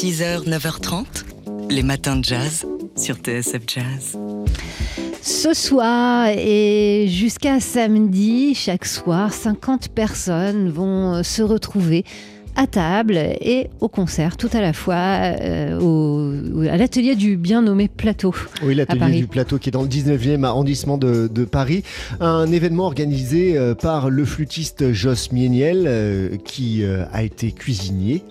6h, 9h30, les matins de jazz sur TSF Jazz. Ce soir et jusqu'à samedi, chaque soir, 50 personnes vont se retrouver à table et au concert, tout à la fois euh, au, à l'atelier du bien nommé Plateau. Oui, l'atelier du Plateau qui est dans le 19e arrondissement de, Paris. Un événement organisé euh, par le flûtiste Joss Mieniel euh, qui a été cuisinier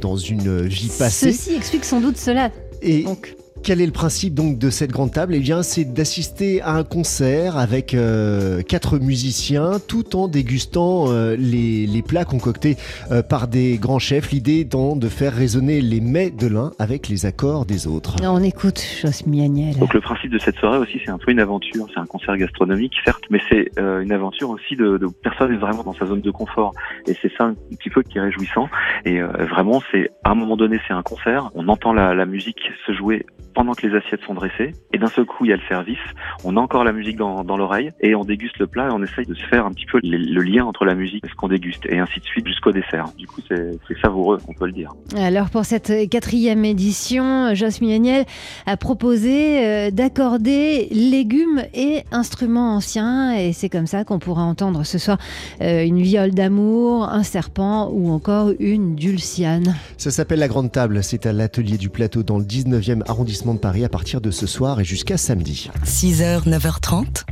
dans une vie passée. Ceci explique sans doute cela. Et Donc. Quel est le principe donc de cette grande table? Eh bien, c'est d'assister à un concert avec euh, quatre musiciens, tout en dégustant euh, les, plats concoctés euh, par des grands chefs. L'idée étant de faire résonner les mets de l'un avec les accords des autres. On écoute Joss Mianiel. Donc le principe de cette soirée aussi, c'est un peu une aventure. C'est un concert gastronomique, certes, mais c'est une aventure aussi de, de personne est vraiment dans sa zone de confort. Et c'est ça un petit peu qui est réjouissant. Et vraiment, c'est à un moment donné, c'est un concert. On entend la, la musique se jouer pendant que les assiettes sont dressées. Et d'un seul coup, il y a le service. On a encore la musique dans, dans l'oreille et on déguste le plat et on essaye de se faire un petit peu le, lien entre la musique et ce qu'on déguste et ainsi de suite jusqu'au dessert. Du coup, c'est savoureux, on peut le dire. Alors pour cette quatrième édition, Joss Milaniel a proposé euh, d'accorder légumes et instruments anciens et c'est comme ça qu'on pourra entendre ce soir euh, une viole d'amour, un serpent ou encore une dulciane. Ça s'appelle la Grande Table. C'est à l'atelier du plateau dans le 19e arrondissement de Paris à partir de ce soir et jusqu'à samedi. 6h, 9h30,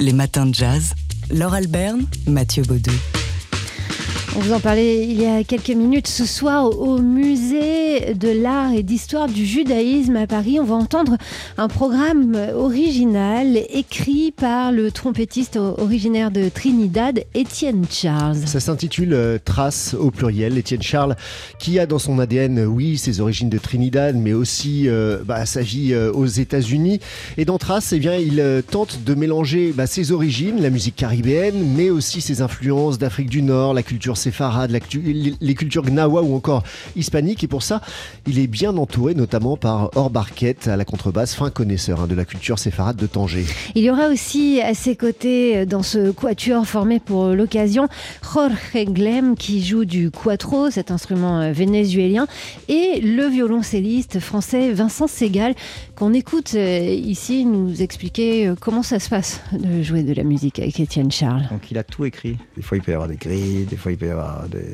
les matins de jazz. Laure Alberne, Mathieu Baudou. On vous en parlait il y a quelques minutes. Ce soir, au musée de l'art et d'histoire du judaïsme à Paris, on va entendre un programme original écrit par le trompettiste originaire de Trinidad, Étienne Charles. Ça s'intitule euh, Trace au pluriel. Étienne Charles, qui a dans son ADN, oui, ses origines de Trinidad, mais aussi euh, bah, sa vie euh, aux États-Unis. Et dans Trace, eh bien, il tente de mélanger bah, ses origines, la musique caribéenne, mais aussi ses influences d'Afrique du Nord, la culture séfarade, les cultures gnawa ou encore hispaniques. Et pour ça, il est bien entouré, notamment par Or Barquette à la contrebasse, fin connaisseur hein, de la culture séfarade de Tanger. Il y aura aussi à ses côtés, euh, dans ce quatuor formé pour l'occasion, Jorge Glem qui joue du cuatro, cet instrument euh, vénézuélien, et le violoncelliste français Vincent Segal, qu'on écoute euh, ici nous expliquer comment ça se passe de jouer de la musique avec Étienne Charles. Donc il a tout écrit. Des fois il peut y avoir des grilles, des fois il peut y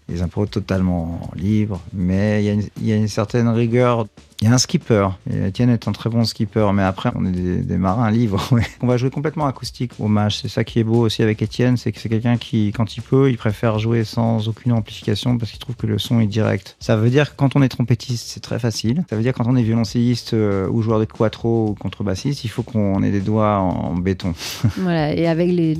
des, impôts totalement libres, mais il y, a une certaine rigueur il y a un skipper. Et Etienne est un très bon skipper, mais après, on est des, marins libres. on va jouer complètement acoustique au match. C'est ça qui est beau aussi avec Etienne, c'est que c'est quelqu'un qui, quand il peut, il préfère jouer sans aucune amplification parce qu'il trouve que le son est direct. Ça veut dire que quand on est trompettiste, c'est très facile. Ça veut dire que quand on est violoncelliste euh, ou joueur de quattro ou contrebassiste, il faut qu'on ait des doigts en, béton. voilà, et avec les,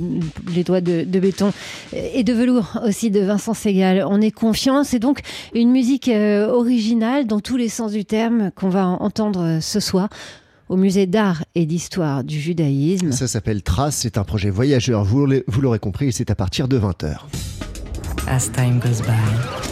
doigts de, béton et de velours aussi de Vincent Segal, on est confiant. C'est donc une musique euh, originale dans tous les sens du terme qu'on va entendre ce soir au musée d'art et d'histoire du judaïsme. Ça s'appelle Trace, c'est un projet voyageur, vous l'aurez compris, et c'est à partir de 20h. As time goes by.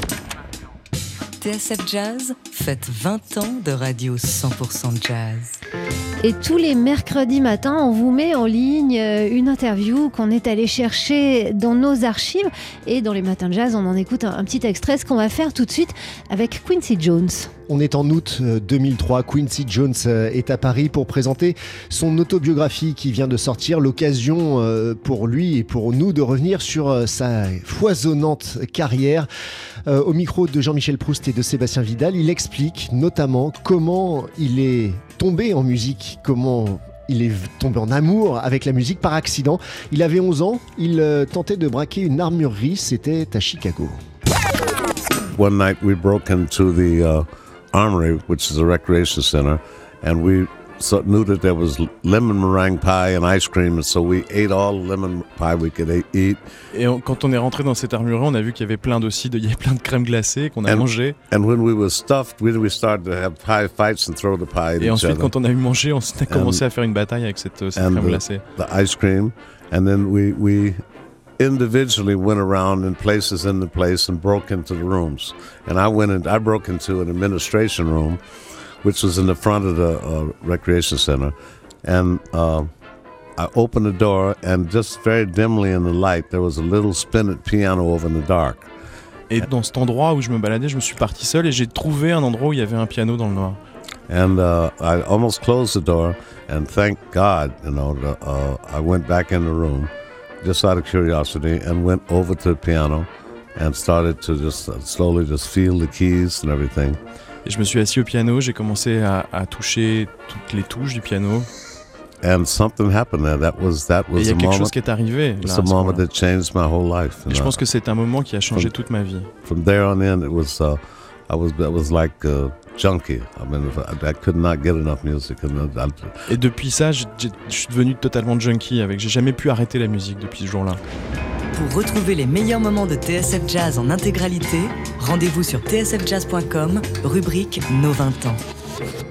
TSF Jazz faites 20 ans de radio 100% jazz. Et tous les mercredis matins, on vous met en ligne euh, une interview qu'on est allé chercher dans nos archives. Et dans les matins de jazz, on en écoute un, petit extrait, ce qu'on va faire tout de suite avec Quincy Jones. On est en août 2003. Euh, Quincy Jones euh, est à Paris pour présenter son autobiographie qui vient de sortir. L'occasion pour lui et pour nous de revenir sur sa foisonnante carrière. Au micro de Jean-Michel Proust et de Sébastien Vidal, il explique notamment comment il est tombé en musique, comment il est tombé en amour avec la musique par accident. Il avait 11 ans, il euh, tentait de braquer une armurerie, c'était à Chicago. One night we broke into the uh, armory, which is a recreation center, and we so knew that there was lemon meringue pie and ice cream, and so we ate all lemon pie we could eat. Et quand on est rentré dans cette armurerie, on a vu qu'il y avait plein aussi, de, il y avait plein de crème glacée qu'on a and, mangé. And when we were stuffed, we, we started to have pie fights and throw the pie. Et ensuite, quand on a eu mangé, on a commencé and, à faire une bataille avec cette, cette crème the, glacée. The ice cream, and then we we individually went around in places in the place and broke into the rooms. And I went and I broke into an administration room. Which was in the front of the uh, recreation center. And uh, I opened the door, and just very dimly in the light, there was a little spinet piano over in the dark. Et dans cet endroit où je me baladais, je me suis parti seul et j'ai trouvé un endroit où il y avait un piano dans le noir. And uh, I almost closed the door, and thank God, you know, the, uh, I went back in the room just out of curiosity and went over to the piano and started to just uh, slowly just feel the keys and everything. Et je me suis assis au piano, j'ai commencé à, à toucher toutes les touches du piano. And something happened there. That was that Et il was y a the quelque moment. chose qui est arrivé. là, It's à the ce moment moment-là. that changed my whole life. Et je pense que c'est un moment qui a changé toute ma vie. from there on in, it was uh, I was I was like a junkie. I mean, if I, I could not get enough music, and I, I, Et depuis ça, je suis devenu totalement junkie avec. J'ai jamais pu arrêter la musique depuis ce jour-là. Pour retrouver les meilleurs moments de TSF Jazz en intégralité, rendez-vous sur tsfjazz.com, rubrique Nos 20 ans.